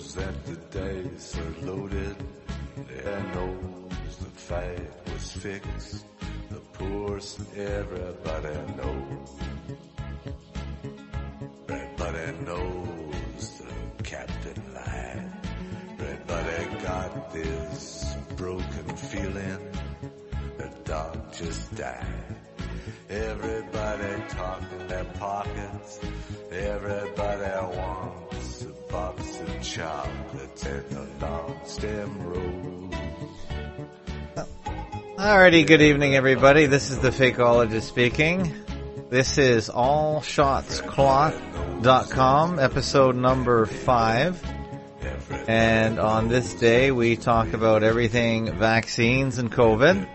knows that the dice are loaded. There knows the fight was fixed. The poor's everybody knows. Everybody knows the captain lied. Everybody got this broken feeling. The dog just died. Everybody talking their pockets. Everybody wants box of chocolates and a long stem rose. Alrighty, good evening everybody. This is the Fakeologist speaking. This is allshotsclot.com, episode number five. And on this day we talk about everything vaccines and COVID.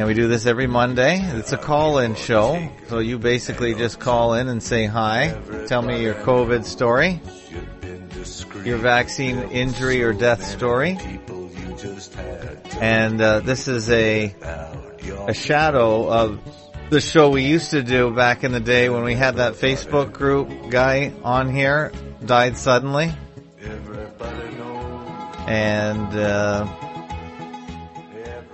And we do this every Monday. It's a call-in show. So you basically just call in and say hi. Tell me your COVID story, your vaccine injury or death story. And uh, this is a a shadow of the show we used to do back in the day when we had that Facebook group guy on here died suddenly and uh,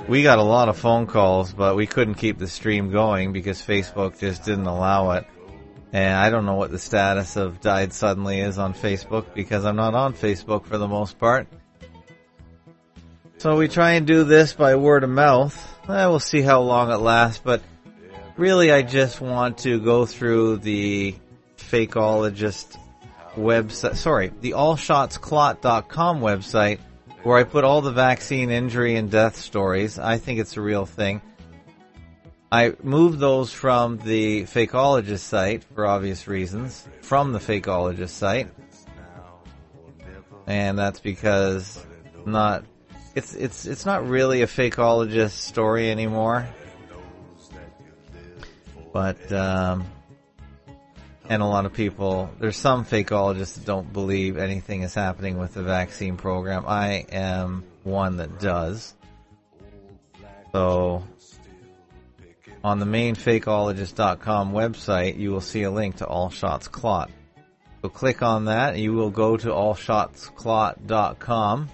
we got a lot of phone calls but we couldn't keep the stream going because Facebook just didn't allow it. And I don't know what the status of died suddenly is on Facebook because I'm not on Facebook for the most part. So we try and do this by word of mouth. Eh, we'll see how long it lasts but really I just want to go through the fakeologist website, sorry, the allshotsclot.com website where I put all the vaccine injury and death stories. I think it's a real thing. I moved those from the Fakeologist site for obvious reasons, from the Fakeologist site. And that's because not, it's, it's, it's not really a Fakeologist story anymore. But, um, and a lot of people, there's some fakeologists that don't believe anything is happening with the vaccine program. I am one that does. So, on the main fakeologist.com website, you will see a link to All Shots Clot. So click on that, you will go to allshotsclot.com.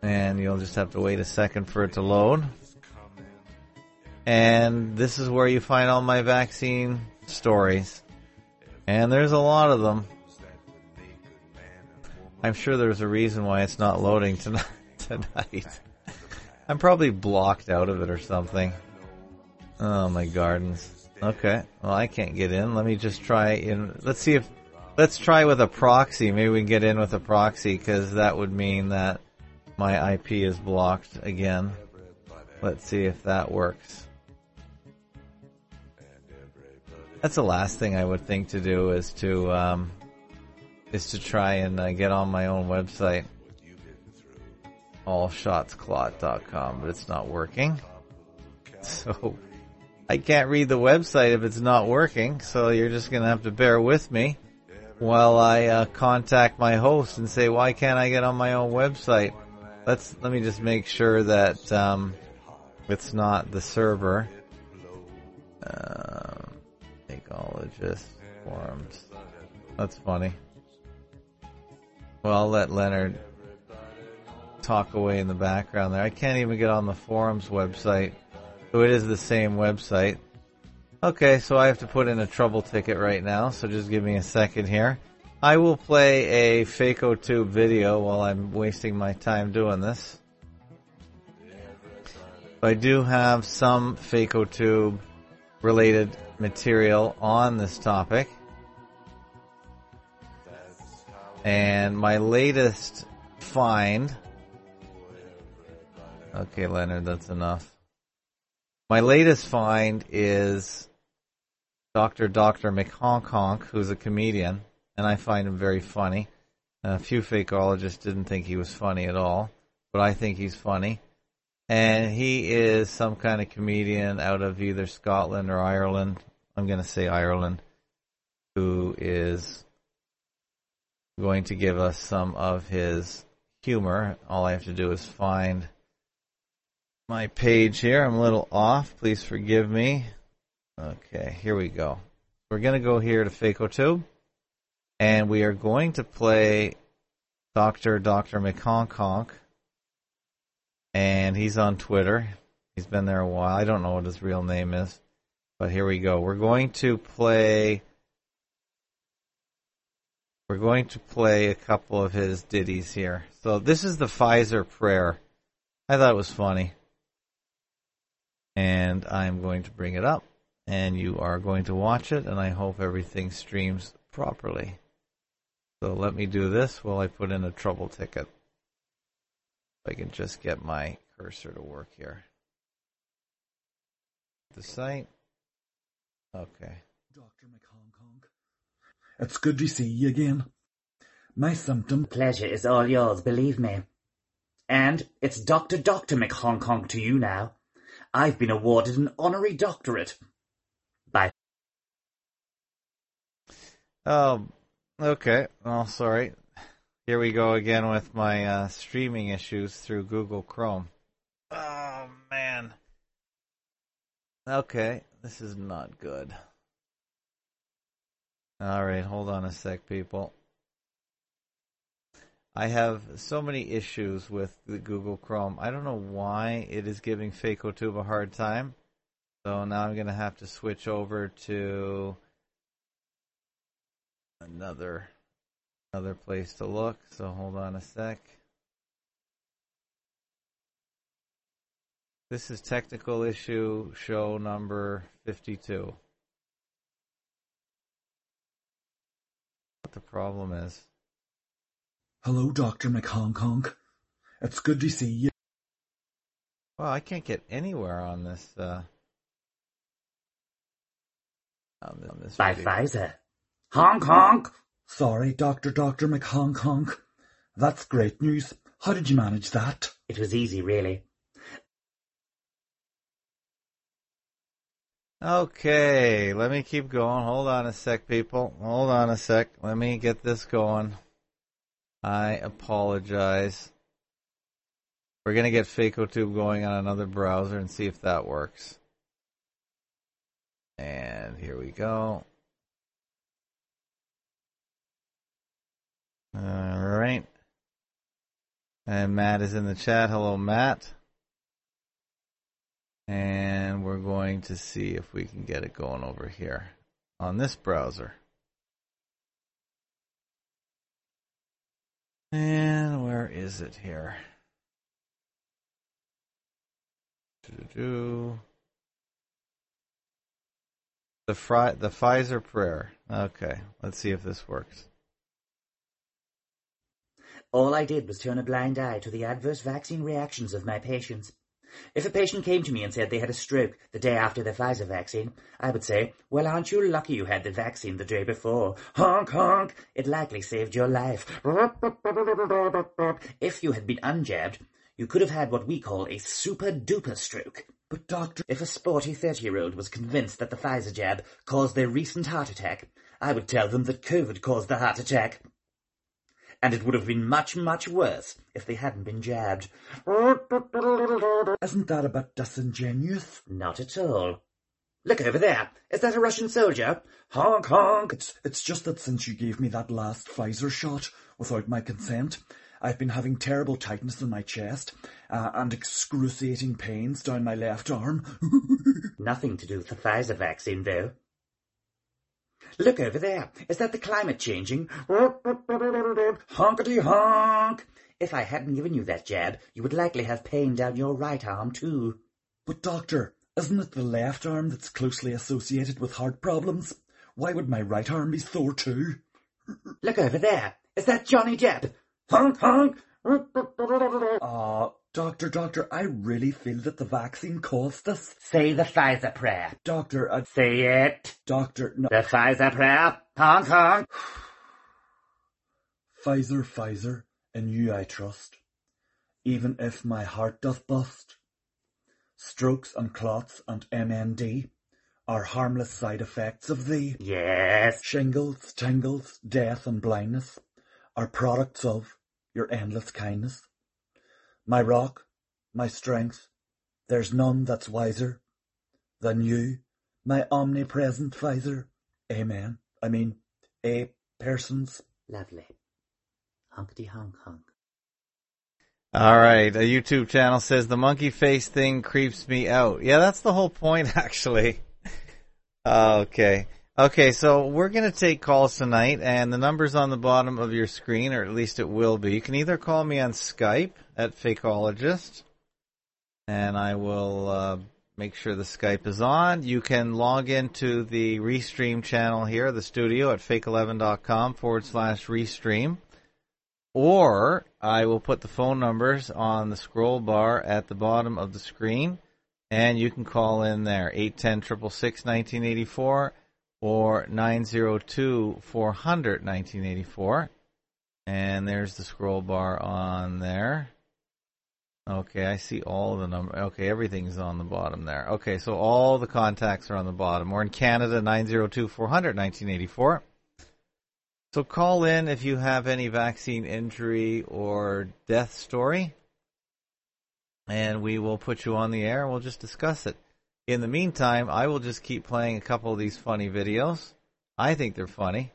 And you'll just have to wait a second for it to load. And this is where you find all my vaccine stories. And there's a lot of them. I'm sure there's a reason why it's not loading tonight. tonight. I'm probably blocked out of it or something. Oh, my gardens. Okay. Well, I can't get in. Let me just try in. Let's see if, let's try with a proxy. Maybe we can get in with a proxy because that would mean that my IP is blocked again. Let's see if that works. That's the last thing I would think to do is to um, is to try and uh, get on my own website, allshotsclot.com, but it's not working. So I can't read the website if it's not working. So you're just gonna have to bear with me while I uh, contact my host and say, why can't I get on my own website? Let's let me just make sure that um, it's not the server. Um, Ecologist forums. That's funny. Well, I'll let Leonard talk away in the background there. I can't even get on the forums website. So it is the same website. Okay, so I have to put in a trouble ticket right now, so just give me a second here. I will play a FakeOTube video while I'm wasting my time doing this. I do have some FakeOTube related material on this topic. And my latest find. Okay, Leonard, that's enough. My latest find is Dr. Dr. McHonk who's a comedian, and I find him very funny. A few fakeologists didn't think he was funny at all, but I think he's funny. And he is some kind of comedian out of either Scotland or Ireland. I'm going to say Ireland, who is going to give us some of his humor. All I have to do is find my page here. I'm a little off. Please forgive me. Okay, here we go. we're going to go here to FakeOTube, and we are going to play Dr. Dr. McHonkHonk, and he's on Twitter. He's been there a while. I don't know what his real name is, but here we go. We're going to play. We're going to play a couple of his ditties here. So this is the Pfizer prayer. I thought it was funny. And I'm going to bring it up and you are going to watch it, and I hope everything streams properly. So let me do this while I put in a trouble ticket. If I can just get my cursor to work here. The site. Okay. Dr. McHonkHonk. It's good to see you again. My symptom. Pleasure is all yours, believe me. And it's Dr. Dr. McHonkHonk to you now. I've been awarded an honorary doctorate Bye. Oh, okay. Oh, sorry. Here we go again with my uh, streaming issues through Google Chrome. Oh, man. Okay, this is not good. Alright, hold on a sec, people. I have so many issues with the Google Chrome. I don't know why it is giving FakeOTube a hard time. So now I'm going to have to switch over to another another place to look. So hold on a sec. This is technical issue show number 52. What the problem is. Hello, Dr. McHonkHonk. It's good to see you. Well, I can't get anywhere on this. Uh, on this, on this By video. Pfizer. Honk honk! Sorry, Dr. Dr. McHonkHonk. That's great news. How did you manage that? It was easy, really. Okay, let me keep going. Hold on a sec, people. Hold on a sec. Let me get this going. I apologize. We're gonna get FakeOTube going on another browser and see if that works. And here we go. Alright. And Matt is in the chat. Hello, Matt. And we're going to see if we can get it going over here on this browser. And where is it here? Doo-doo-doo. The fri- the Pfizer prayer. Okay, let's see if this works. All I did was turn a blind eye to the adverse vaccine reactions of my patients. If a patient came to me and said they had a stroke the day after their Pfizer vaccine, I would say, well, aren't you lucky you had the vaccine the day before? Honk, honk! It likely saved your life. If you had been unjabbed, you could have had what we call a super duper stroke. But doctor, If a sporty 30-year-old was convinced that the Pfizer jab caused their recent heart attack, I would tell them that COVID caused the heart attack. And it would have been much, much worse if they hadn't been jabbed. isn't that a bit disingenuous? Not at all. Look over there. Is that a Russian soldier? Honk honk. It's, it's just that since you gave me that last Pfizer shot without my consent, I've been having terrible tightness in my chest uh, and excruciating pains down my left arm. Nothing to do with the Pfizer vaccine, though. Look over there. Is that the climate changing? Honkety honk. If I hadn't given you that jab, you would likely have pain down your right arm, too. but doctor, isn't it the left arm that's closely associated with heart problems? Why would my right arm be sore too? Look over there. Is that Johnny Depp? Honk honk. Ah, doctor, doctor, I really feel that the vaccine caused this. Say the Pfizer prayer. Doctor, uh, Say it. doctor, no, The Pfizer prayer. Honk honk. Pfizer, Pfizer, in you I trust, even if my heart doth bust. Strokes and clots and MND are harmless side effects of thee. Yes. Shingles, tingles, death and blindness are products of your endless kindness. My rock, my strength, there's none that's wiser than you, my omnipresent Pfizer. Amen. I mean, a persons. Lovely. Hunkety honk honk. All right, a YouTube channel says the monkey face thing creeps me out. Yeah, that's the whole point, actually. okay. Okay, so we're going to take calls tonight, and the number's on the bottom of your screen, or at least it will be. You can either call me on Skype at Fakeologist, and I will uh, make sure the Skype is on. You can log into the Restream channel here, the studio, at fake11.com forward slash Restream. Or I will put the phone numbers on the scroll bar at the bottom of the screen, and you can call in there, 810-666-1984 or 902-400-1984. And there's the scroll bar on there. Okay, I see all the number. Okay, everything's on the bottom there. Okay, so all the contacts are on the bottom. We're in Canada, 902-400-1984. So call in if you have any vaccine injury or death story, and we will put you on the air we'll just discuss it. In the meantime, I will just keep playing a couple of these funny videos. I think they're funny,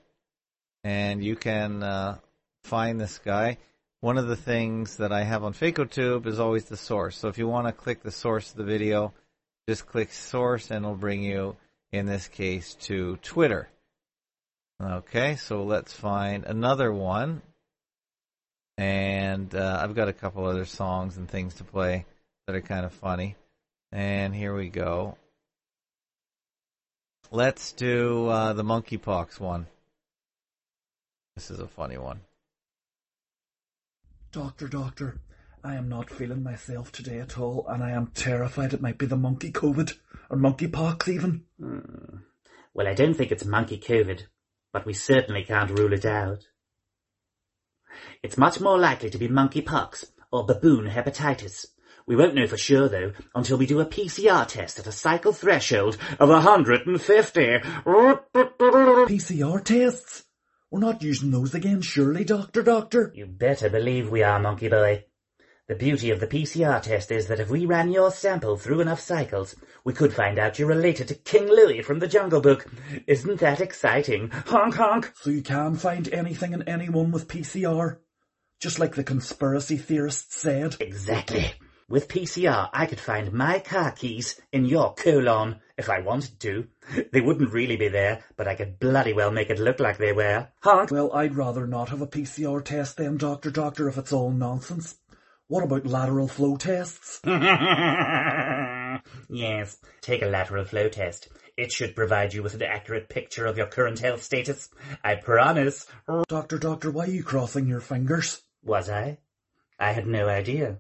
and you can uh, find this guy. One of the things that I have on FakeOtube is always the source. So if you want to click the source of the video, just click source and it'll bring you, in this case, to Twitter. Okay, so let's find another one. And uh, I've got a couple other songs and things to play that are kind of funny. And here we go. Let's do uh, the monkeypox one. This is a funny one. Doctor, doctor, I am not feeling myself today at all, and I am terrified it might be the monkey COVID, or monkeypox even. Hmm. Well, I don't think it's monkey COVID, but we certainly can't rule it out. It's much more likely to be monkeypox or baboon hepatitis. We won't know for sure, though, until we do a PCR test at a cycle threshold of 150. PCR tests? We're not using those again, surely, Doctor, Doctor? You better believe we are, Monkey Boy. The beauty of the PCR test is that if we ran your sample through enough cycles, we could find out you're related to King Louie from the Jungle Book. Isn't that exciting? Honk honk! So you can find anything in anyone with PCR? Just like the conspiracy theorists said? Exactly. With PCR, I could find my car keys in your colon if I wanted to. They wouldn't really be there, but I could bloody well make it look like they were. Honk! Well, I'd rather not have a PCR test then, Doctor, Doctor, if it's all nonsense. What about lateral flow tests? yes, take a lateral flow test. It should provide you with an accurate picture of your current health status. I promise. Doctor, doctor, why are you crossing your fingers? Was I? I had no idea.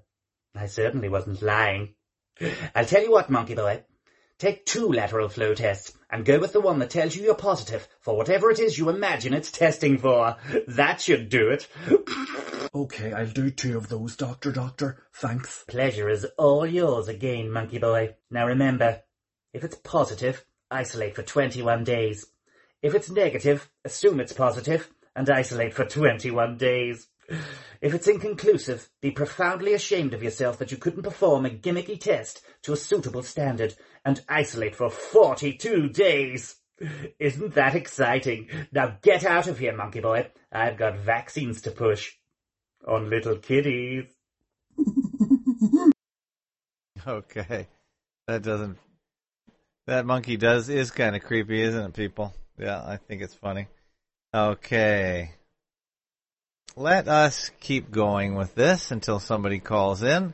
I certainly wasn't lying. I'll tell you what, monkey boy. Take two lateral flow tests and go with the one that tells you you're positive for whatever it is you imagine it's testing for. That should do it. Okay, I'll do two of those, Doctor Doctor. Thanks. Pleasure is all yours again, monkey boy. Now remember, if it's positive, isolate for 21 days. If it's negative, assume it's positive and isolate for 21 days. If it's inconclusive, be profoundly ashamed of yourself that you couldn't perform a gimmicky test to a suitable standard and isolate for 42 days. Isn't that exciting? Now get out of here, monkey boy. I've got vaccines to push. On little kiddies. Okay. That doesn't, that monkey does, is kind of creepy, isn't it, people? Yeah, I think it's funny. Okay. Let us keep going with this until somebody calls in.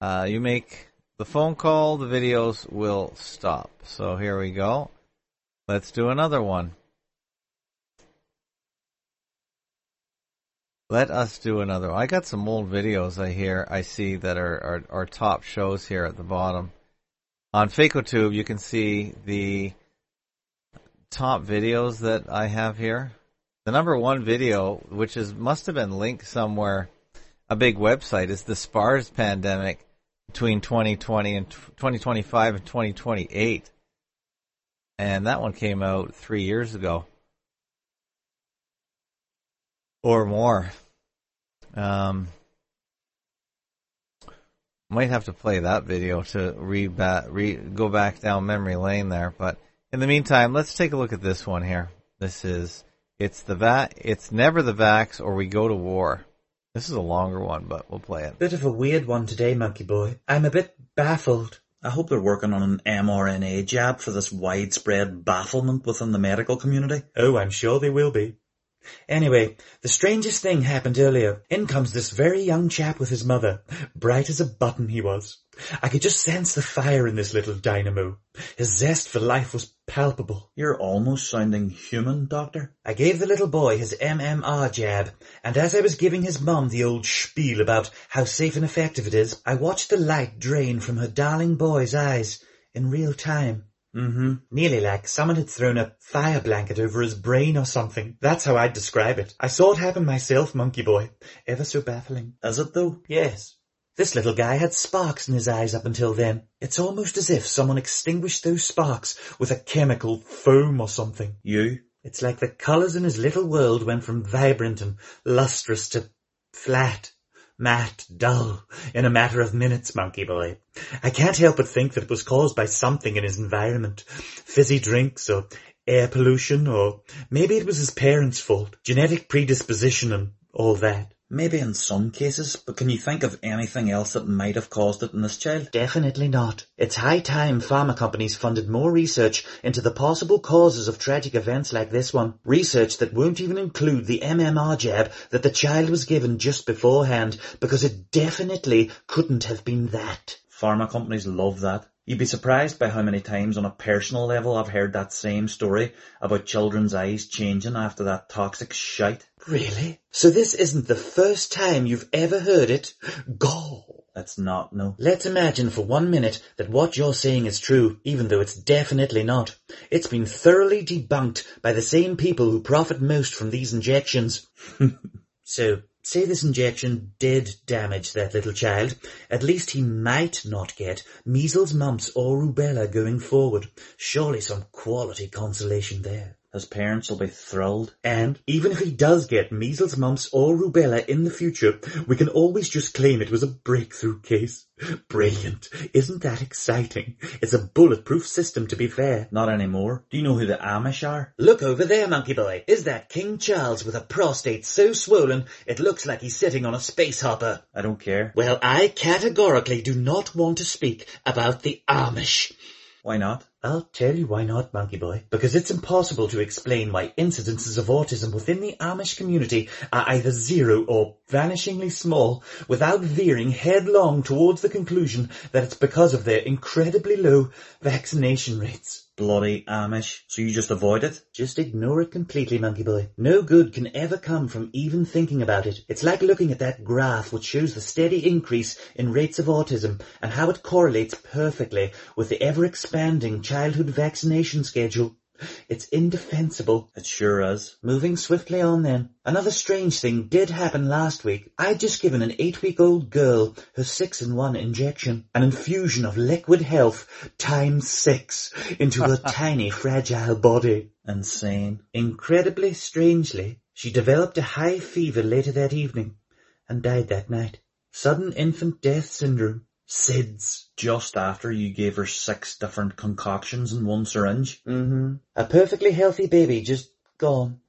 Uh, you make the phone call, the videos will stop. So here we go. Let's do another one. Let us do another. I got some old videos I hear, I see that are, are, are top shows here at the bottom. On FakeOtube, you can see the top videos that I have here. The number one video, which is must have been linked somewhere, a big website, is the SPARS pandemic between 2020 and 2025 and 2028. And that one came out three years ago. Or more. Um, might have to play that video to re, re go back down memory lane there, but In the meantime, let's take a look at this one here. This is it's the va- it's never the vax or we go to war. This is a longer one, but we'll play it. Bit of a weird one today, Monkey Boy. I'm a bit baffled. I hope they're working on an mRNA jab for this widespread bafflement within the medical community. Oh, I'm sure they will be. Anyway, the strangest thing happened earlier. In comes this very young chap with his mother. Bright as a button he was. I could just sense the fire in this little dynamo. His zest for life was palpable. You're almost sounding human, Doctor. I gave the little boy his MMR jab, and as I was giving his mum the old spiel about how safe and effective it is, I watched the light drain from her darling boy's eyes in real time. Mm-hmm. Nearly like someone had thrown a fire blanket over his brain or something. That's how I'd describe it. I saw it happen myself, Monkey Boy. Ever so baffling. Is it though? Yes. This little guy had sparks in his eyes up until then. It's almost as if someone extinguished those sparks with a chemical foam or something. You? It's like the colours in his little world went from vibrant and lustrous to flat, matte, dull, in a matter of minutes, Monkey Boy. I can't help but think that it was caused by something in his environment. Fizzy drinks or air pollution or maybe it was his parents' fault. Genetic predisposition and all that. Maybe in some cases, but can you think of anything else that might have caused it in this child? Definitely not. It's high time pharma companies funded more research into the possible causes of tragic events like this one. Research that won't even include the MMR jab that the child was given just beforehand, because it definitely couldn't have been that. Pharma companies love that. You'd be surprised by how many times on a personal level I've heard that same story about children's eyes changing after that toxic shite. Really? So this isn't the first time you've ever heard it? Gall! That's not, no. Let's imagine for one minute that what you're saying is true, even though it's definitely not. It's been thoroughly debunked by the same people who profit most from these injections. so, say this injection did damage that little child, at least he might not get measles, mumps or rubella going forward. Surely some quality consolation there. His parents will be thrilled. And even if he does get measles, mumps or rubella in the future, we can always just claim it was a breakthrough case. Brilliant. Isn't that exciting? It's a bulletproof system to be fair. Not anymore. Do you know who the Amish are? Look over there, monkey boy. Is that King Charles with a prostate so swollen it looks like he's sitting on a space hopper? I don't care. Well, I categorically do not want to speak about the Amish. Why not? I'll tell you why not, Monkey Boy. Because it's impossible to explain why incidences of autism within the Amish community are either zero or vanishingly small without veering headlong towards the conclusion that it's because of their incredibly low vaccination rates. Bloody Amish. So you just avoid it? Just ignore it completely, Monkey Boy. No good can ever come from even thinking about it. It's like looking at that graph which shows the steady increase in rates of autism and how it correlates perfectly with the ever-expanding childhood vaccination schedule. It's indefensible. It sure is. Moving swiftly on then. Another strange thing did happen last week. I'd just given an eight-week-old girl her six-in-one injection. An infusion of liquid health times six into her tiny, fragile body. Insane. Incredibly strangely, she developed a high fever later that evening and died that night. Sudden infant death syndrome. SIDS. Just after you gave her six different concoctions in one syringe. Mm-hmm. A perfectly healthy baby just gone.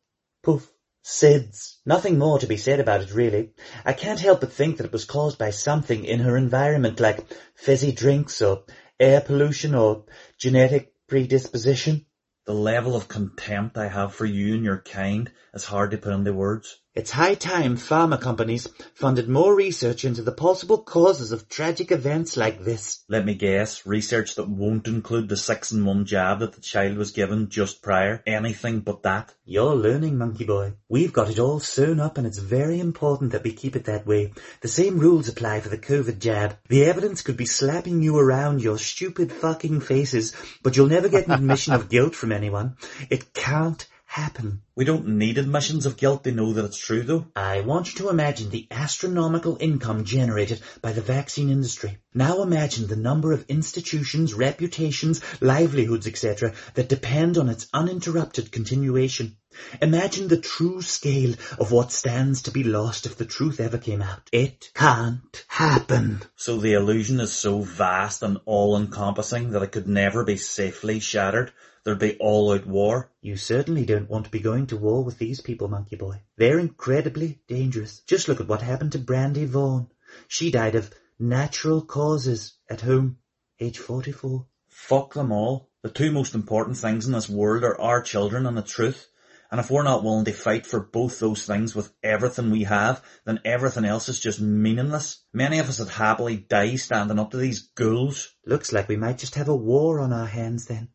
Poof. SIDS. Nothing more to be said about it really. I can't help but think that it was caused by something in her environment like fizzy drinks or air pollution or genetic predisposition. The level of contempt I have for you and your kind is hard to put into words. It's high time pharma companies funded more research into the possible causes of tragic events like this. Let me guess, research that won't include the six in one jab that the child was given just prior. Anything but that. You're learning, monkey boy. We've got it all sewn up and it's very important that we keep it that way. The same rules apply for the COVID jab. The evidence could be slapping you around your stupid fucking faces, but you'll never get an admission of guilt from anyone. It can't happen. We don't need admissions of guilt to know that it's true though. I want you to imagine the astronomical income generated by the vaccine industry. Now imagine the number of institutions, reputations, livelihoods, etc. that depend on its uninterrupted continuation. Imagine the true scale of what stands to be lost if the truth ever came out. It can't happen. So the illusion is so vast and all-encompassing that it could never be safely shattered. There'd be all-out war. You certainly don't want to be going to war with these people, Monkey Boy. They're incredibly dangerous. Just look at what happened to Brandy Vaughan. She died of natural causes at home, age 44. Fuck them all. The two most important things in this world are our children and the truth. And if we're not willing to fight for both those things with everything we have, then everything else is just meaningless. Many of us would happily die standing up to these ghouls. Looks like we might just have a war on our hands then.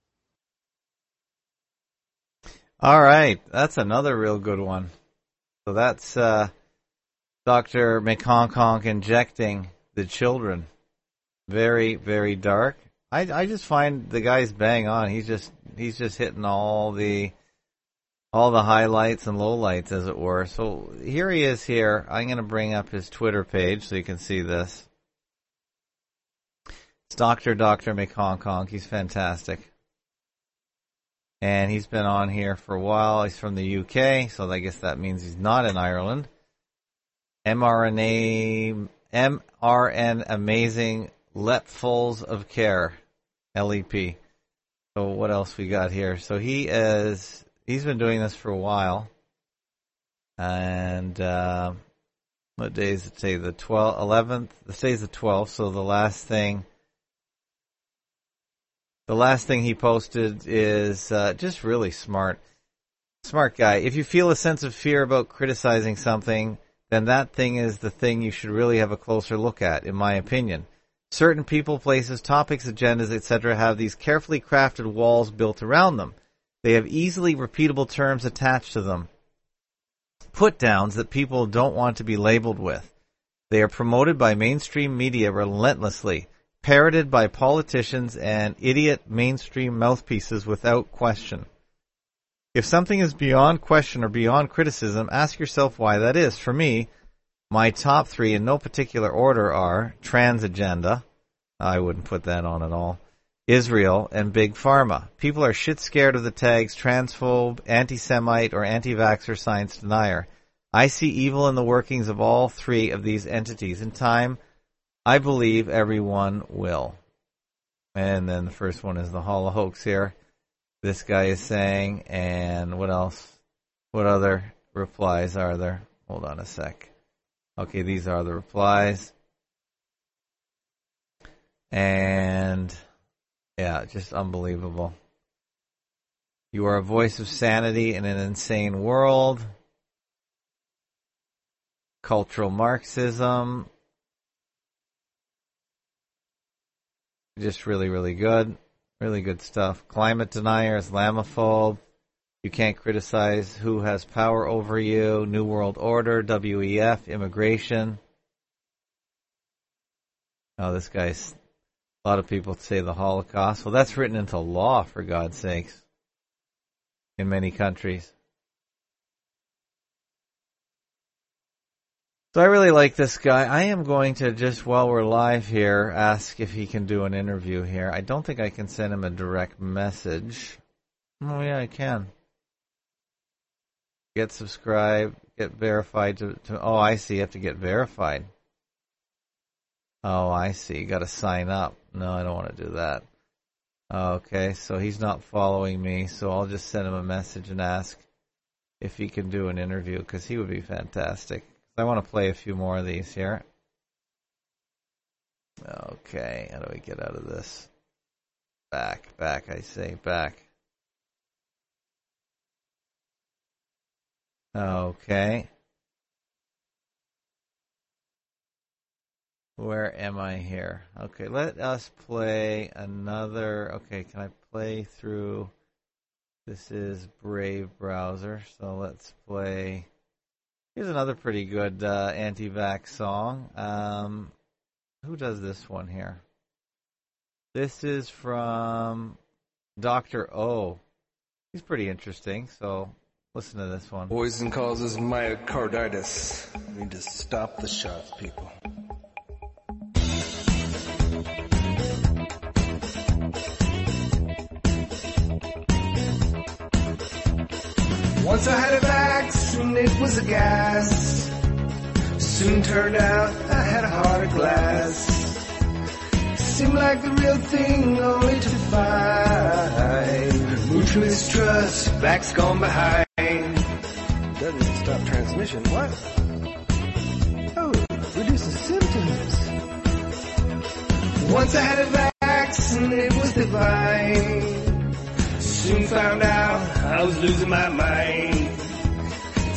All right, that's another real good one. So that's uh, Dr. McHonkHonk injecting the children. Very, very dark. I, I just find the guy's bang on. He's just he's just hitting all the all the highlights and lowlights, as it were. So here he is. Here, I'm going to bring up his Twitter page so you can see this. It's Doctor Doctor McHonkHonk. He's fantastic and he's been on here for a while. He's from the UK, so I guess that means he's not in Ireland. mRNA, mRN Amazing Lepfuls of Care, LEP. So what else we got here? So he is, he's been doing this for a while. And, uh, what day is it today? The 12th, 11th? This is the 12th, so the last thing the last thing he posted is uh, just really smart. Smart guy. If you feel a sense of fear about criticizing something, then that thing is the thing you should really have a closer look at, in my opinion. Certain people, places, topics, agendas, etc. have these carefully crafted walls built around them. They have easily repeatable terms attached to them. Put downs that people don't want to be labeled with. They are promoted by mainstream media relentlessly parroted by politicians and idiot mainstream mouthpieces without question. If something is beyond question or beyond criticism, ask yourself why that is. For me, my top three in no particular order are trans agenda. I wouldn't put that on at all. Israel and big pharma. People are shit scared of the tags transphobe, anti-Semite, or anti-vaxxer science denier. I see evil in the workings of all three of these entities. In time, I believe everyone will. And then the first one is the Hall of Hoax here. This guy is saying, and what else? What other replies are there? Hold on a sec. Okay, these are the replies. And yeah, just unbelievable. You are a voice of sanity in an insane world. Cultural Marxism. Just really, really good. Really good stuff. Climate denier, Islamophobe. You can't criticize who has power over you. New World Order, WEF, immigration. Oh, this guy's. A lot of people say the Holocaust. Well, that's written into law, for God's sakes, in many countries. So I really like this guy. I am going to just while we're live here ask if he can do an interview here. I don't think I can send him a direct message. Oh yeah, I can. Get subscribed, get verified to, to oh I see, you have to get verified. Oh, I see. You got to sign up. No, I don't want to do that. Okay, so he's not following me, so I'll just send him a message and ask if he can do an interview because he would be fantastic. I want to play a few more of these here. Okay, how do we get out of this? Back, back, I say, back. Okay. Where am I here? Okay, let us play another. Okay, can I play through? This is Brave browser, so let's play. Here's another pretty good uh, anti-vax song. Um, who does this one here? This is from Doctor O. He's pretty interesting. So Listen to this one. Poison causes myocarditis. We need to stop the shots, people. Once I had was a gas. Soon turned out I had a heart of glass. Seemed like the real thing, only to find mutual mistrust, vax gone behind. Doesn't stop transmission. What? Oh, reduces symptoms. Once I had a vaccine, it was divine. Soon found out I was losing my mind.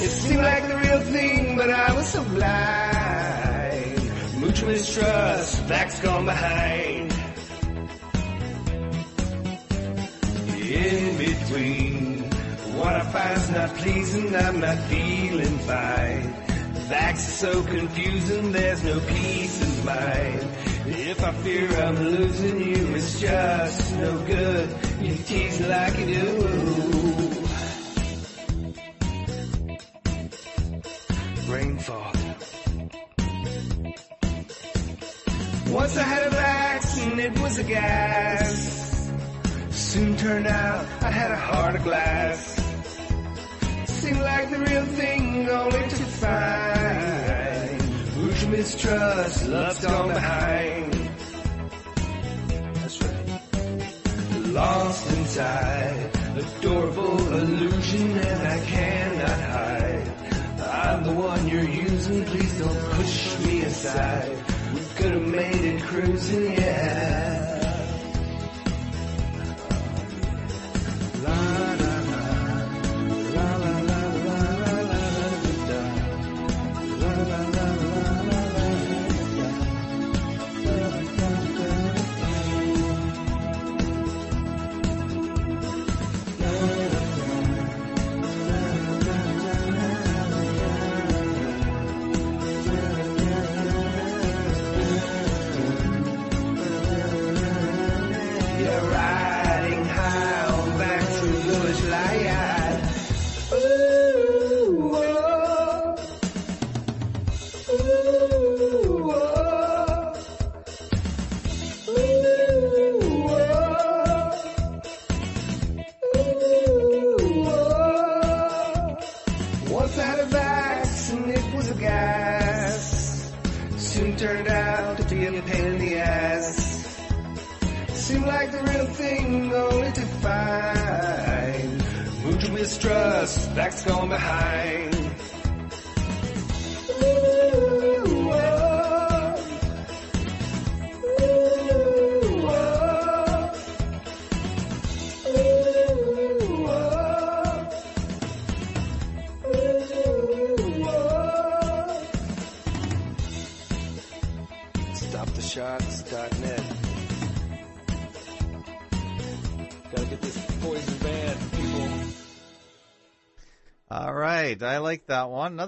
It seemed like the real thing, but I was so blind. Mutual mistrust, facts gone behind. In between, what I find's not pleasing, I'm not feeling fine. Facts are so confusing, there's no peace of mind. If I fear I'm losing you, it's just no good. You tease like you do. Rain. Once I had a vaccine, it was a gas. Soon turned out I had a heart of glass. Seemed like the real thing, only to find mutual mistrust, love's gone behind. That's right. Lost inside, adorable illusion, and I cannot hide. I'm the one you're using, please don't push me aside. We could have made it cruising, yeah. La la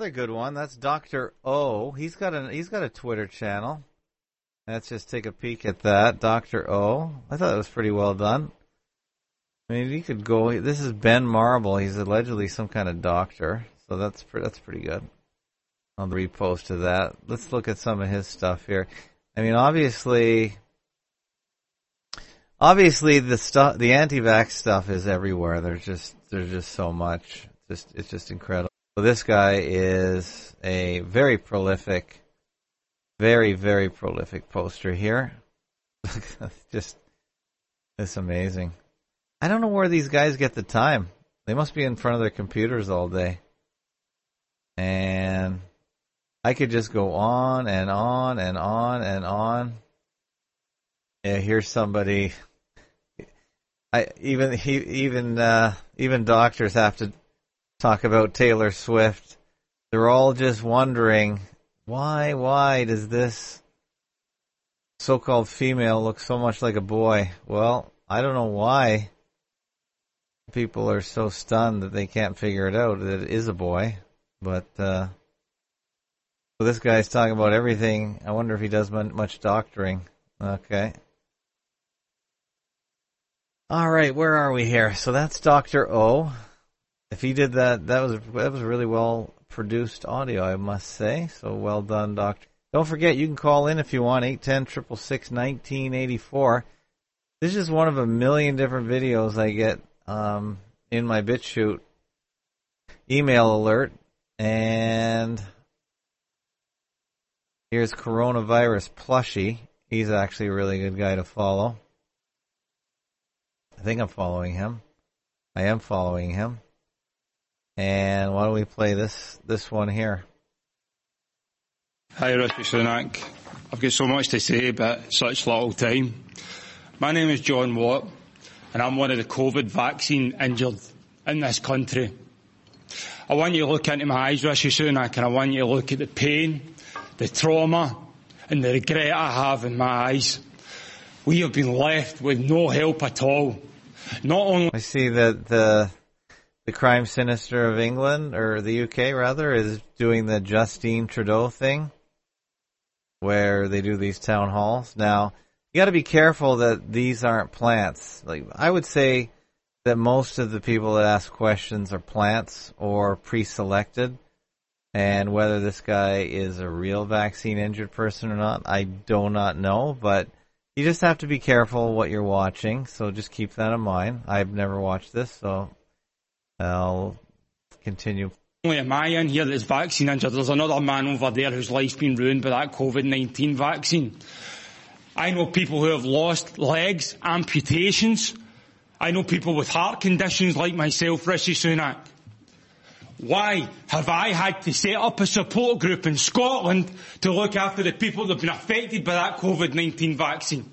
Another good one. That's Doctor O. He's got a he's got a Twitter channel. Let's just take a peek at that, Doctor O. I thought it was pretty well done. I mean, you could go. This is Ben Marble. He's allegedly some kind of doctor, so that's pre- that's pretty good. I'll repost to that. Let's look at some of his stuff here. I mean, obviously, obviously the stuff, the anti-vax stuff is everywhere. There's just there's just so much. Just it's just incredible. So this guy is a very prolific, very very prolific poster here. just it's amazing. I don't know where these guys get the time. They must be in front of their computers all day. And I could just go on and on and on and on. Yeah, here's somebody. I even he even uh, even doctors have to talk about Taylor Swift. They're all just wondering why why does this so-called female look so much like a boy? Well, I don't know why people are so stunned that they can't figure it out that it is a boy, but uh so this guy's talking about everything. I wonder if he does much doctoring. Okay. All right, where are we here? So that's Dr. O. if he did that, that was that was really well produced audio, I must say. So well done, Doctor. Don't forget, you can call in if you want, 810 1984 This is one of a million different videos I get um, in my BitChute email alert. And here's coronavirus plushie. He's actually a really good guy to follow. I think I'm following him. I am following him. And why don't we play this this one here? Hi, Rishi Sunak. I've got so much to say, but such little time. My name is John Watt, and I'm one of the COVID vaccine injured in this country. I want you to look into my eyes, Rishi Sunak, and I want you to look at the pain, the trauma, and the regret I have in my eyes. We have been left with no help at all. Not only I see that the the crime sinister of England or the UK rather is doing the Justine Trudeau thing where they do these town halls. Now, you got to be careful that these aren't plants. Like I would say that most of the people that ask questions are plants or pre-selected. And whether this guy is a real vaccine injured person or not, I do not know, but you just have to be careful what you're watching. So just keep that in mind. I've never watched this, so I'll continue. am I in here that's vaccine injured. There's another man over there whose life's been ruined by that COVID-19 vaccine. I know people who have lost legs, amputations. I know people with heart conditions like myself, Rishi Sunak. Why have I had to set up a support group in Scotland to look after the people that have been affected by that COVID-19 vaccine?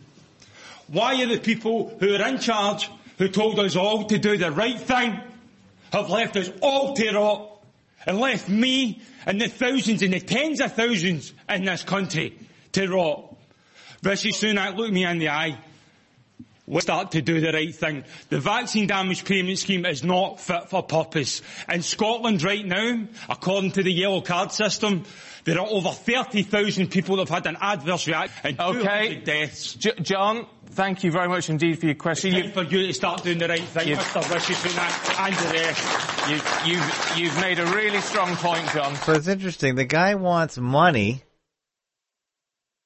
Why are the people who are in charge, who told us all to do the right thing, have left us all to rot and left me and the thousands and the tens of thousands in this country to rot? Rishi Sunak, look me in the eye. Let's start to do the right thing. The vaccine damage payment scheme is not fit for purpose. In Scotland right now, according to the yellow card system, there are over 30,000 people that have had an adverse reaction and Okay. deaths. J- John, thank you very much indeed for your question. Time You, for you to start doing the right thing, You've- Mr Rishi Sunak and the rest. you, you've, you've made a really strong point, John. So it's interesting. The guy wants money,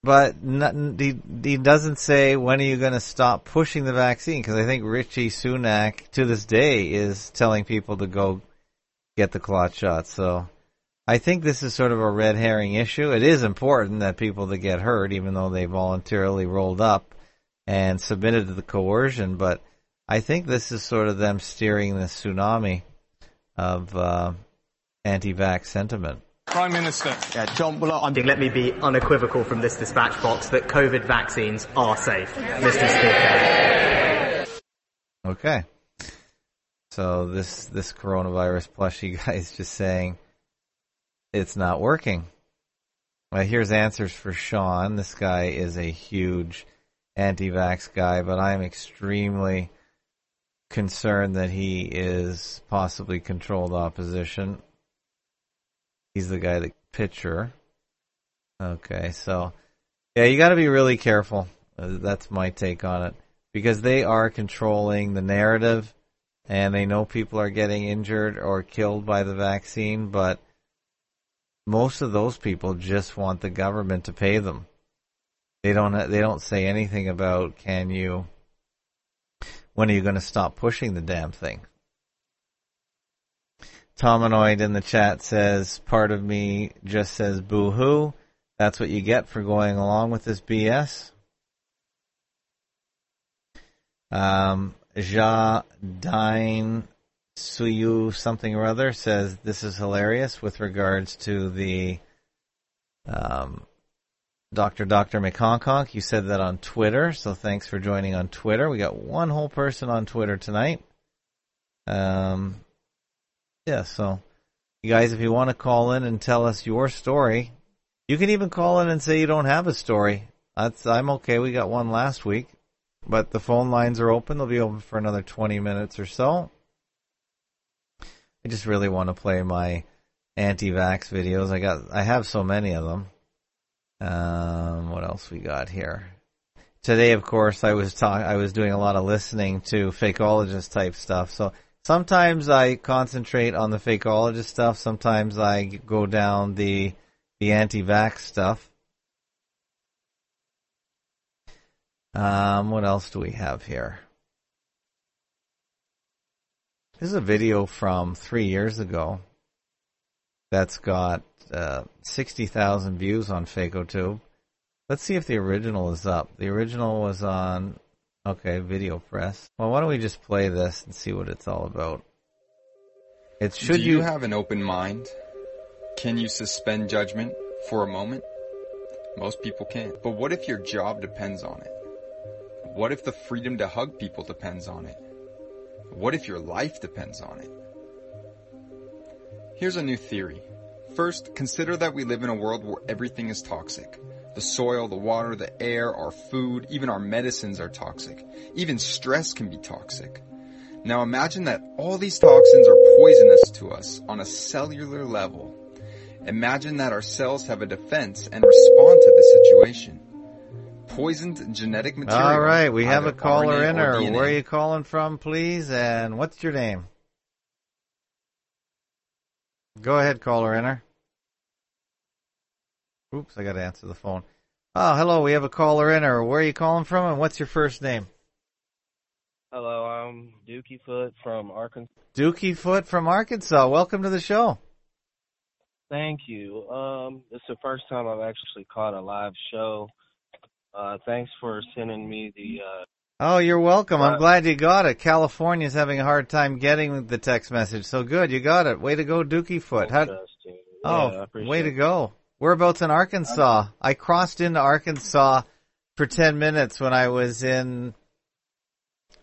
but not, he, he doesn't say when are you going to stop pushing the vaccine? Because I think Richie Sunak to this day is telling people to go get the clot shot. So I think this is sort of a red herring issue. It is important that people that get hurt, even though they voluntarily rolled up and submitted to the coercion, but I think this is sort of them steering the tsunami of uh, anti-vax sentiment. Prime Minister. Yeah, John, well, I'm, let me be unequivocal from this dispatch box that COVID vaccines are safe, Mr. Speaker. Okay. So this this coronavirus plushie guy is just saying it's not working. Well, here's answers for Sean. This guy is a huge anti-vax guy, but I'm extremely concerned that he is possibly controlled opposition. He's the guy, the pitcher. Okay, so yeah, you got to be really careful. Uh, that's my take on it because they are controlling the narrative and they know people are getting injured or killed by the vaccine, but most of those people just want the government to pay them. They don't they don't say anything about can you when are you going to stop pushing the damn thing? Tominoid in the chat says part of me just says boo hoo. That's what you get for going along with this BS. Um, Ja Dine Suyu something or other says this is hilarious with regards to the um, Dr. Dr. McHonkHonk. You said that on Twitter, so thanks for joining on Twitter. We got one whole person on Twitter tonight. Um, yeah, so you guys, if you want to call in and tell us your story, you can even call in and say you don't have a story. That's I'm okay. We got one last week, but the phone lines are open. They'll be open for another 20 minutes or so. I just really want to play my anti-vax videos. I got I have so many of them. Um, what else we got here? Today, of course, I was talk I was doing a lot of listening to fakeologist type stuff. So Sometimes I concentrate on the fakeologist stuff. Sometimes I go down the the anti-vax stuff. Um, what else do we have here? This is a video from three years ago that's got uh, 60,000 views on FakeoTube. Let's see if the original is up. The original was on, okay, video press. Well, why don't we just play this and see what it's all about? It should Do you have an open mind? Can you suspend judgment for a moment? Most people can't. But what if your job depends on it? What if the freedom to hug people depends on it? What if your life depends on it? Here's a new theory. First, consider that we live in a world where everything is toxic. The soil, the water, the air, our food, even our medicines are toxic. Even stress can be toxic. Now imagine that all these toxins are poisonous to us on a cellular level. Imagine that our cells have a defense and respond to the situation. Poisoned genetic material. All right, we have a caller RNA in, or where are you calling from, please? And what's your name? Go ahead, caller inner. Oops, I got to answer the phone. Oh, hello, we have a caller in, or where are you calling from, and what's your first name? Hello, I'm Dookie Foot from Arkansas. Dookie Foot from Arkansas. Welcome to the show. Thank you. Um, it's the first time I've actually caught a live show. Uh, thanks for sending me the. Uh, Oh, you're welcome. I'm Uh, glad you got it. California's having a hard time getting the text message, so good, you got it. Way to go, Dookie Foot. How, interesting. Yeah, Oh, way to go. Whereabouts in Arkansas? I crossed into Arkansas for 10 minutes when I was in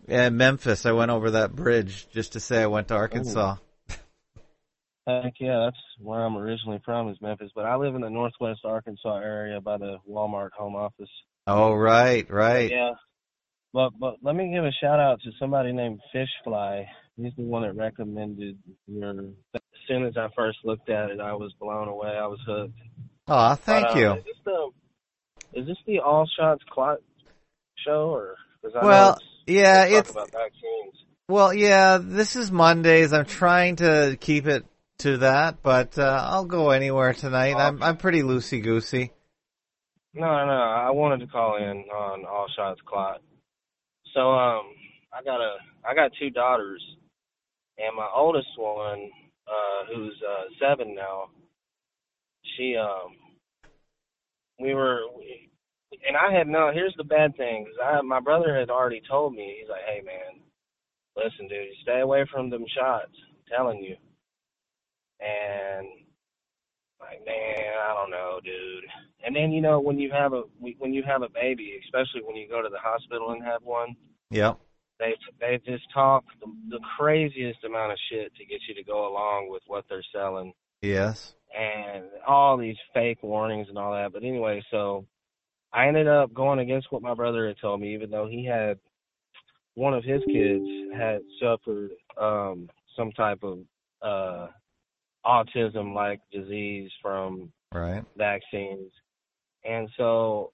uh, Memphis. I went over that bridge just to say I went to Arkansas. Heck yeah, that's where I'm originally from, is Memphis. But I live in the Northwest Arkansas area by the Walmart home office. Oh, right, right. Yeah. But but let me give a shout out to somebody named Fishfly. He's the one that recommended your. Soon as I first looked at it, I was blown away. I was hooked. Aw, thank But, uh, you. Is this the is this the All Shots Clot show or? I Well, yeah, it's, about vaccines. well, yeah, this is Mondays. I'm trying to keep it to that, but, uh, I'll go anywhere tonight. I'm, I'm pretty loosey-goosey. No, no, I wanted to call in on All Shots Clot. So um, I got a I got two daughters, and my oldest one, uh, who's uh, seven now, she um, we were, we, and I had no. Here's the bad thing, 'cause I my brother had already told me. He's like, hey man, listen, dude, stay away from them shots. I'm telling you. And like, man, I don't know, dude. And then you know when you have a when you have a baby, especially when you go to the hospital and have one, Yep. They they just talk the, the craziest amount of shit to get you to go along with what they're selling Yes. and all these fake warnings and all that. But anyway, so I ended up going against what my brother had told me, even though he had one of his kids had suffered um some type of uh autism like disease from Right. vaccines. And so,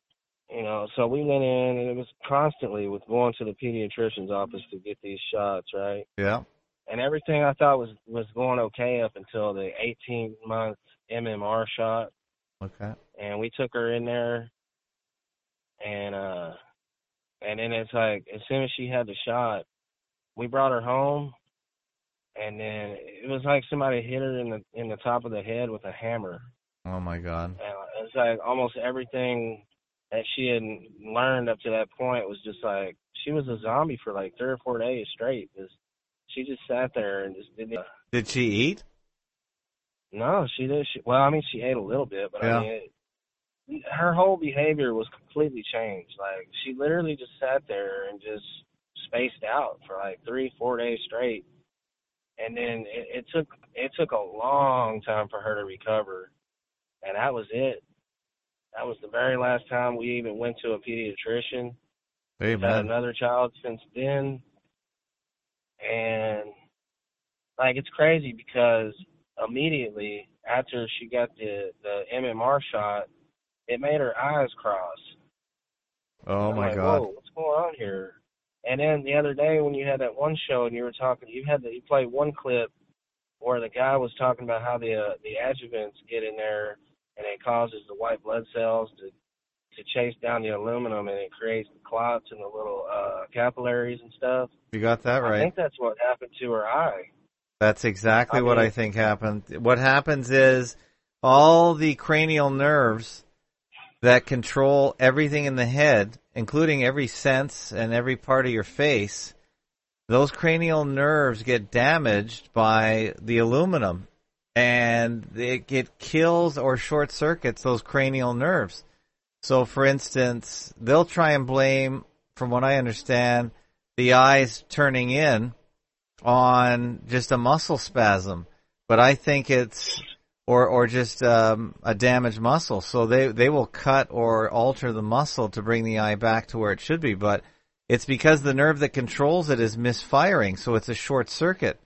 you know, so we went in and it was constantly with going to the pediatrician's office to get these shots, right? Yeah. And everything I thought was was going okay up until the 18 month MMR shot. Okay. And we took her in there and uh and then it's like as soon as she had the shot, we brought her home and then it was like somebody hit her in the in the top of the head with a hammer. Oh my God. And it's like almost everything that she had learned up to that point was just like she was a zombie for like three or four days straight. Just she just sat there and just didn't. Did she eat? No, she did. She, well, I mean, she ate a little bit, but Yeah. I mean, it, her whole behavior was completely changed. Like she literally just sat there and just spaced out for like three, four days straight, and then it, it took it took a long time for her to recover, and that was it. That was the very last time we even went to a pediatrician. We've had another child since then, and like it's crazy because immediately after she got the the MMR shot, it made her eyes cross. Oh my like, God. Whoa, what's going on here? And then the other day when you had that one show and you were talking, you had the, you played one clip where the guy was talking about how the uh, the adjuvants get in there and it causes the white blood cells to to chase down the aluminum and it creates the clots and the little uh capillaries and stuff. You got that right. I think that's what happened to her eye. That's exactly I what I think happened. What happens is all the cranial nerves that control everything in the head, including every sense and every part of your face, those cranial nerves get damaged by the aluminum and it, it kills or short circuits those cranial nerves. So for instance, they'll try and blame, from what I understand, the eyes turning in on just a muscle spasm, but I think it's or or just um, a damaged muscle. So they they will cut or alter the muscle to bring the eye back to where it should be, but it's because the nerve that controls it is misfiring, so it's a short circuit.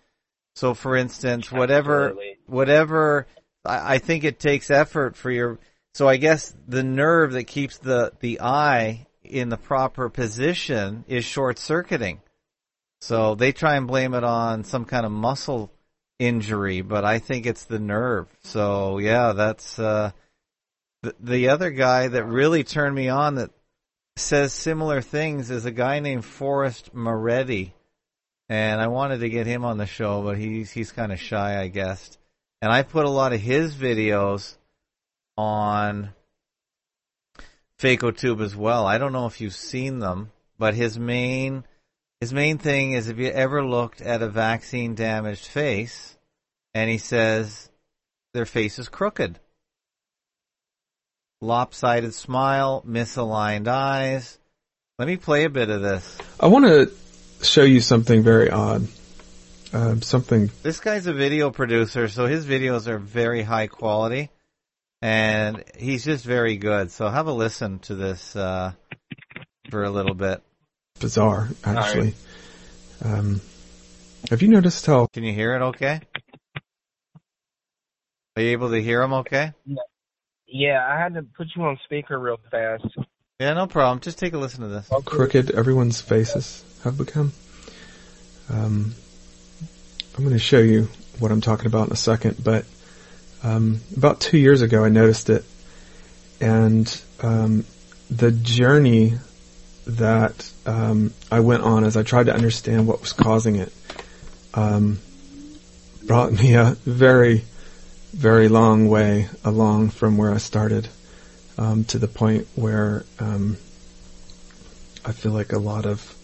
So for instance, whatever Absolutely. whatever I, I think it takes effort for your so I guess the nerve that keeps the the eye in the proper position is short circuiting. So they try and blame it on some kind of muscle injury, but I think it's the nerve. So yeah, that's uh, the the other guy that really turned me on that says similar things is a guy named Forrest Maready, and I wanted to get him on the show, but he's he's kind of shy, I guess. And I put a lot of his videos on FakeoTube as well. I don't know if you've seen them, but his main his main thing is if you ever looked at a vaccine damaged face and he says their face is crooked. Lopsided smile, misaligned eyes. Let me play a bit of this. I want to show you something very odd. Um, something This guy's a video producer, so his videos are very high quality and he's just very good. So have a listen to this uh, for a little bit. bizarre, actually. Um, have you noticed how Can you hear it okay? Are you able to hear him okay? Yeah, I had to put you on speaker real fast. Yeah, no problem. Just take a listen to this. How crooked everyone's faces have become? Um, I'm going to show you what I'm talking about in a second, but um, about two years ago I noticed it, and um, the journey that um, I went on as I tried to understand what was causing it um, brought me a very, very long way along from where I started um, to the point where um, I feel like a lot of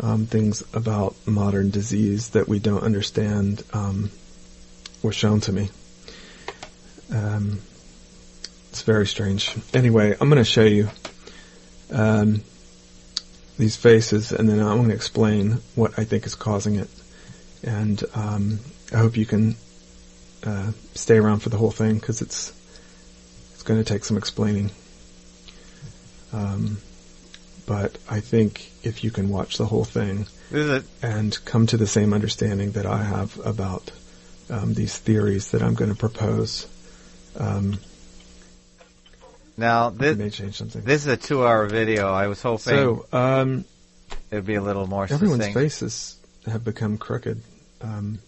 um, things about modern disease that we don't understand um, were shown to me. Um, it's very strange. Anyway, I'm going to show you these faces, and then I'm going to explain what I think is causing it. And I hope you can uh, stay around for the whole thing because it's going to take some explaining. Um, but I think if you can watch the whole thing is it. and come to the same understanding that I have about um, these theories that I'm going to propose, um, Now this may change something. this is a two-hour video. I was hoping So, um, it'd be a little more everyone's succinct. faces have become crooked. Um,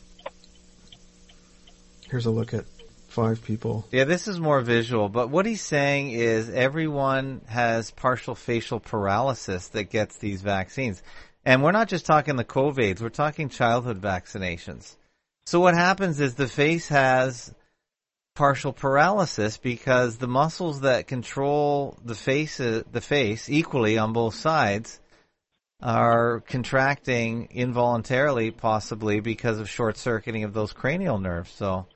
here's a look at five people. Yeah, this is more visual, but what he's saying is everyone has partial facial paralysis that gets these vaccines. And we're not just talking the COVIDs, we're talking childhood vaccinations. So what happens is the face has partial paralysis because the muscles that control the face, uh, the face equally on both sides are contracting involuntarily, possibly because of short circuiting of those cranial nerves. So,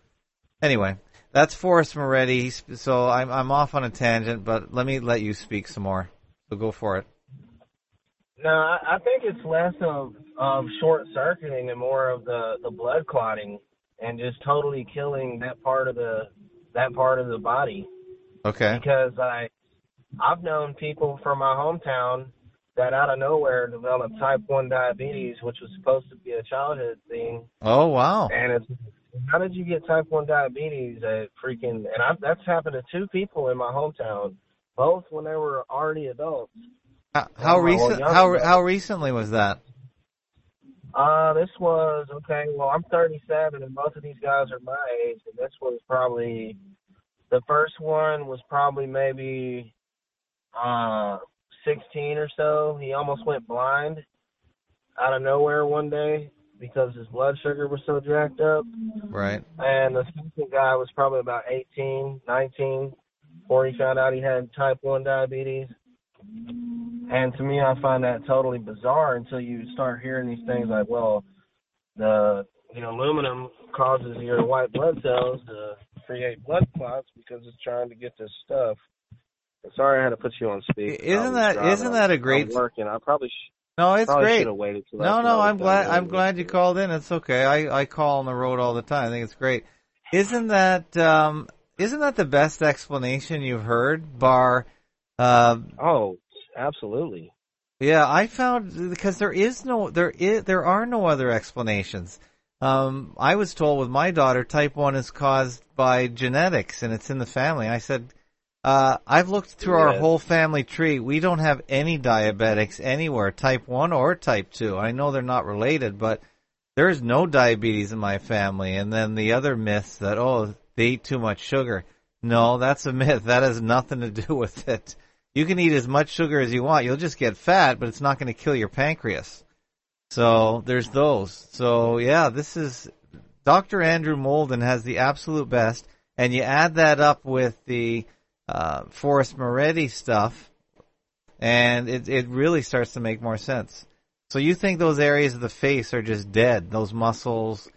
anyway, that's Forrest Maready. So I'm I'm off on a tangent, but let me let you speak some more. So go for it. No, I, think it's less of of short circuiting and more of the the blood clotting and just totally killing that part of the that part of the body. Okay. Because I I've known people from my hometown that out of nowhere developed type one diabetes, which was supposed to be a childhood thing. Oh wow. And it's how did you get type one diabetes at freaking and I, that's happened to two people in my hometown, both when they were already adults. How, how recent? How enough. how recently was that? Uh, this was okay. Well, I'm 37, and most of these guys are my age, and this was probably the first one was probably maybe uh 16 or so. He almost went blind out of nowhere one day because his blood sugar was so jacked up. Right. And the second guy was probably about 18, 19, before he found out he had type 1 diabetes. And to me, I find that totally bizarre until you start hearing these things like, well, the you know aluminum causes your white blood cells to create blood clots because it's trying to get this stuff. Sorry, I had to put you on speaker. Isn't that isn't that a I'm great? working? I probably sh- No, it's probably great. should have waited till No, no, I'm glad. I'm glad you called in. It's okay. I I call on the road all the time. I think it's great. Isn't that um isn't that the best explanation you've heard? Bar, uh, Oh, absolutely. yeah, I found because there is no there is there are no other explanations. Um, I was told with my daughter, type one is caused by genetics and it's in the family. I said, uh, I've looked through our whole family tree. We don't have any diabetics anywhere, type one or type two. I know they're not related, but there's no diabetes in my family. And then the other myths that, oh, they eat too much sugar. No, that's a myth. That has nothing to do with it. You can eat as much sugar as you want. You'll just get fat, but it's not going to kill your pancreas. So there's those. So yeah, this is Dr. Andrew Moulden has the absolute best, and you add that up with the uh, Forrest Maready stuff, and it it really starts to make more sense. So you think those areas of the face are just dead? Those muscles?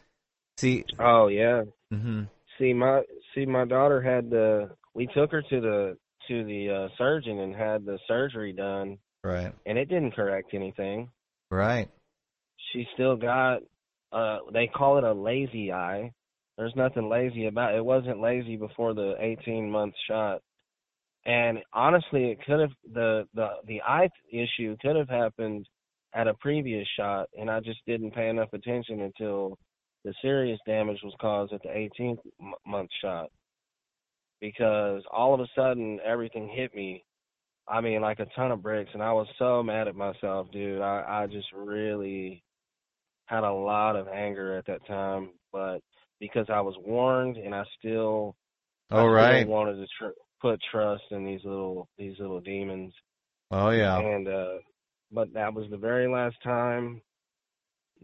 See? Oh yeah. hmm See my see my daughter had the we took her to the to the uh, surgeon and had the surgery done Right. and it didn't correct anything. Right. She still got uh they call it a lazy eye. There's nothing lazy about it. It wasn't lazy before the 18 month shot. And honestly, it could have the the the eye issue could have happened at a previous shot and I just didn't pay enough attention until the serious damage was caused at the 18th m- month shot because all of a sudden everything hit me. I mean, like a ton of bricks, and I was so mad at myself, dude. I I just really had a lot of anger at that time, but because I was warned, and I still, I Oh still right. wanted to tr- put trust in these little these little demons. Oh yeah. And uh but that was the very last time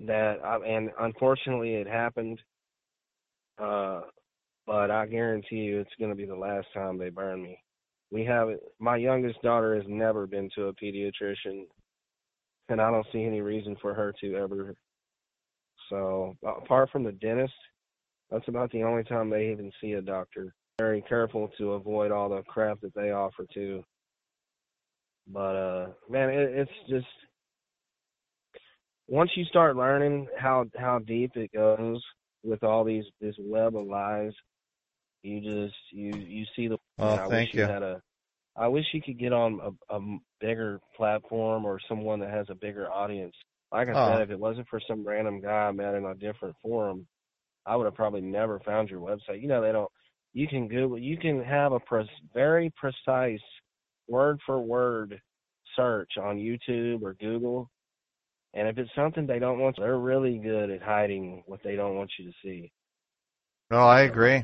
that I and unfortunately it happened. Uh but I guarantee you it's gonna be the last time they burn me. We have my youngest daughter has never been to a pediatrician and I don't see any reason for her to ever. So apart from the dentist, that's about the only time they even see a doctor. Very careful to avoid all the crap that they offer too. But uh man, it, it's just once you start learning how how deep it goes with all these this web of lies, you just you you see the. Oh, I thank wish you you. had a. I wish you could get on a, a bigger platform or someone that has a bigger audience. Like I Oh. said, if it wasn't for some random guy I met in a different forum, I would have probably never found your website. You know, they don't. You can Google. You can have a pres- very precise word for word search on YouTube or Google, and if it's something they don't want, they're really good at hiding what they don't want you to see. No, I agree.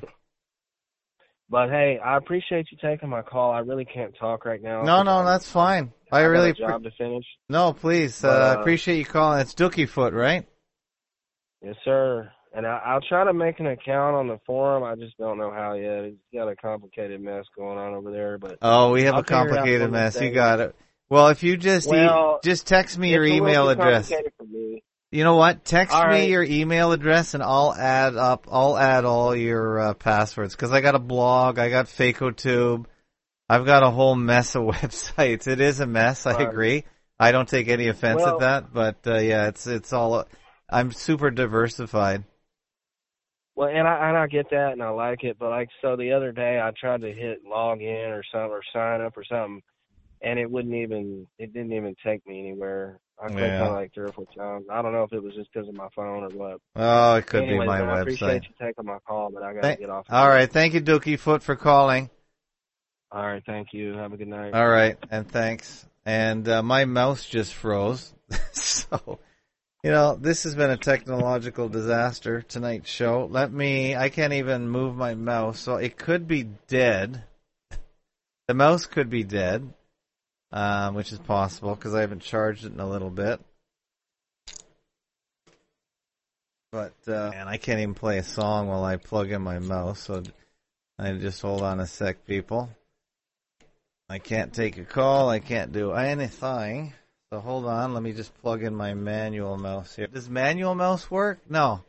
But hey, I appreciate you taking my call. I really can't talk right now. No, no, that's fine. I got really job to finish. no, please. But, uh, uh, appreciate you calling. It's Dookie Foot, right? Yes, sir. And I, I'll try to make an account on the forum. I just don't know how yet. It's got a complicated mess going on over there. But Oh, we have I'll a figure it out complicated mess. You got it. Well, if you just e- just text me your it's a little email address. complicated for me. You know what? Text All me right. your email address and I'll add up. I'll add all your uh, passwords because I got a blog. I got FakeoTube. I've got a whole mess of websites. It is a mess. I agree. I don't take any offense Well- at that, but uh, yeah, it's it's all. I'm super diversified. Well, and I and I get that and I like it, but like so the other day I tried to hit log in or something or sign up or something, and it wouldn't even it didn't even take me anywhere. I clicked Yeah. on like three or four times. I don't know if it was just because of my phone or what. Oh, it could Anyways, be my man, I appreciate you taking my call, but I gotta Thank- get off. all right, thank you, Dookie Foot, for calling. All right, thank you. Have a good night. All right, and thanks. and uh, my mouse just froze. so, you know, this has been a technological disaster tonight's show. Let me. I can't even move my mouse, so it could be dead. The mouse could be dead, um, which is possible because I haven't charged it in a little bit. But uh, and I can't even play a song while I plug in my mouse. So I just hold on a sec, people. I can't take a call. I can't do anything. So hold on. Let me just plug in my manual mouse here. Does manual mouse work? No.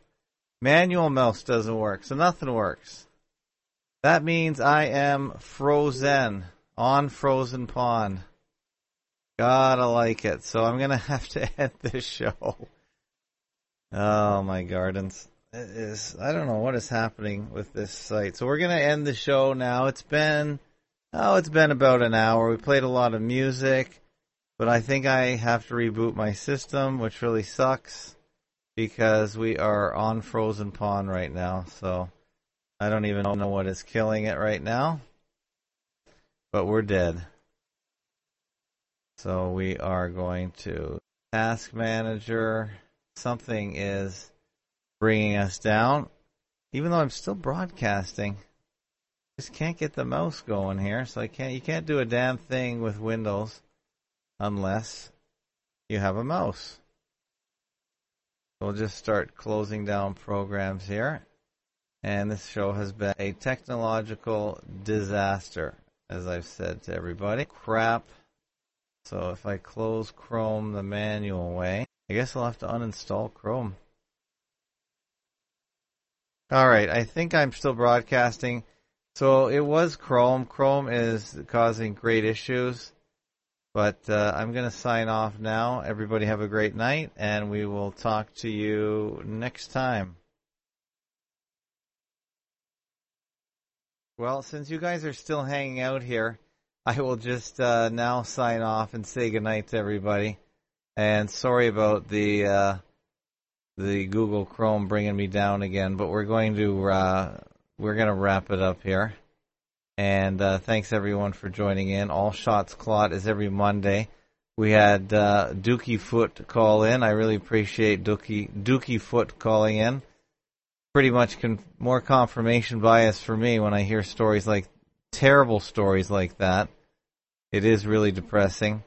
Manual mouse doesn't work. So nothing works. That means I am frozen on frozen pond. Gotta like it. So I'm gonna have to end this show. Oh my gardens. It is, I don't know what is happening with this site. So we're gonna end the show now. It's been, oh, it's been about an hour. We played a lot of music, but I think I have to reboot my system, which really sucks because we are on frozen pond right now. So I don't even know what is killing it right now, but we're dead. So we are going to task manager. Something is bringing us down. Even though I'm still broadcasting, just can't get the mouse going here. So I can't. You can't do a damn thing with Windows unless you have a mouse. We'll just start closing down programs here. And this show has been a technological disaster, as I've said to everybody. Crap. So if I close Chrome the manual way, I guess I'll have to uninstall Chrome. Alright, I think I'm still broadcasting. So it was Chrome. Chrome is causing great issues. But uh, I'm going to sign off now. Everybody have a great night, and we will talk to you next time. Well, since you guys are still hanging out here, I will just uh, now sign off and say goodnight to everybody. And sorry about the uh, the Google Chrome bringing me down again, but we're going to uh, we're going to wrap it up here. And uh, thanks everyone for joining in. All Shots Clot is every Monday. We had uh, Dookie Foot call in. I really appreciate Dookie Dookie Foot calling in. Pretty much con- more confirmation bias for me when I hear stories like terrible stories like that. It is really depressing.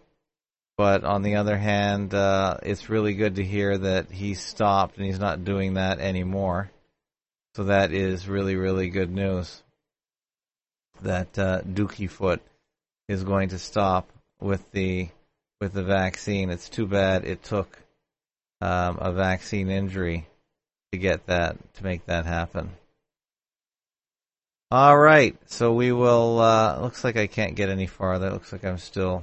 But on the other hand, uh, it's really good to hear that he stopped and he's not doing that anymore. So that is really, really good news that uh, Dookie Foot is going to stop with the with the vaccine. It's too bad it took um, a vaccine injury to get that to make that happen. All right, so we will. Uh, looks like I can't get any farther. Looks like I'm still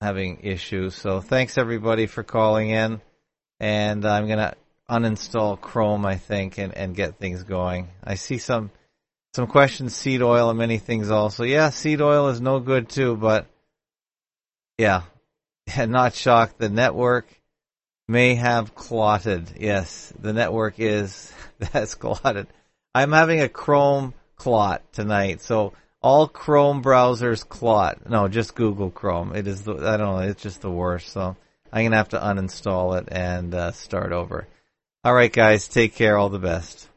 having issues. So thanks everybody for calling in, and I'm gonna uninstall Chrome, I think, and and get things going. I see some some questions, seed oil and many things also. Yeah, seed oil is no good too, but yeah, And not shocked. The network may have clotted. Yes, the network is that's clotted. I'm having a Chrome clot tonight, so all Chrome browsers clot. No, just Google Chrome. It is the I don't know. It's just the worst. So I'm gonna have to uninstall it and uh, start over. All right, guys, take care. All the best.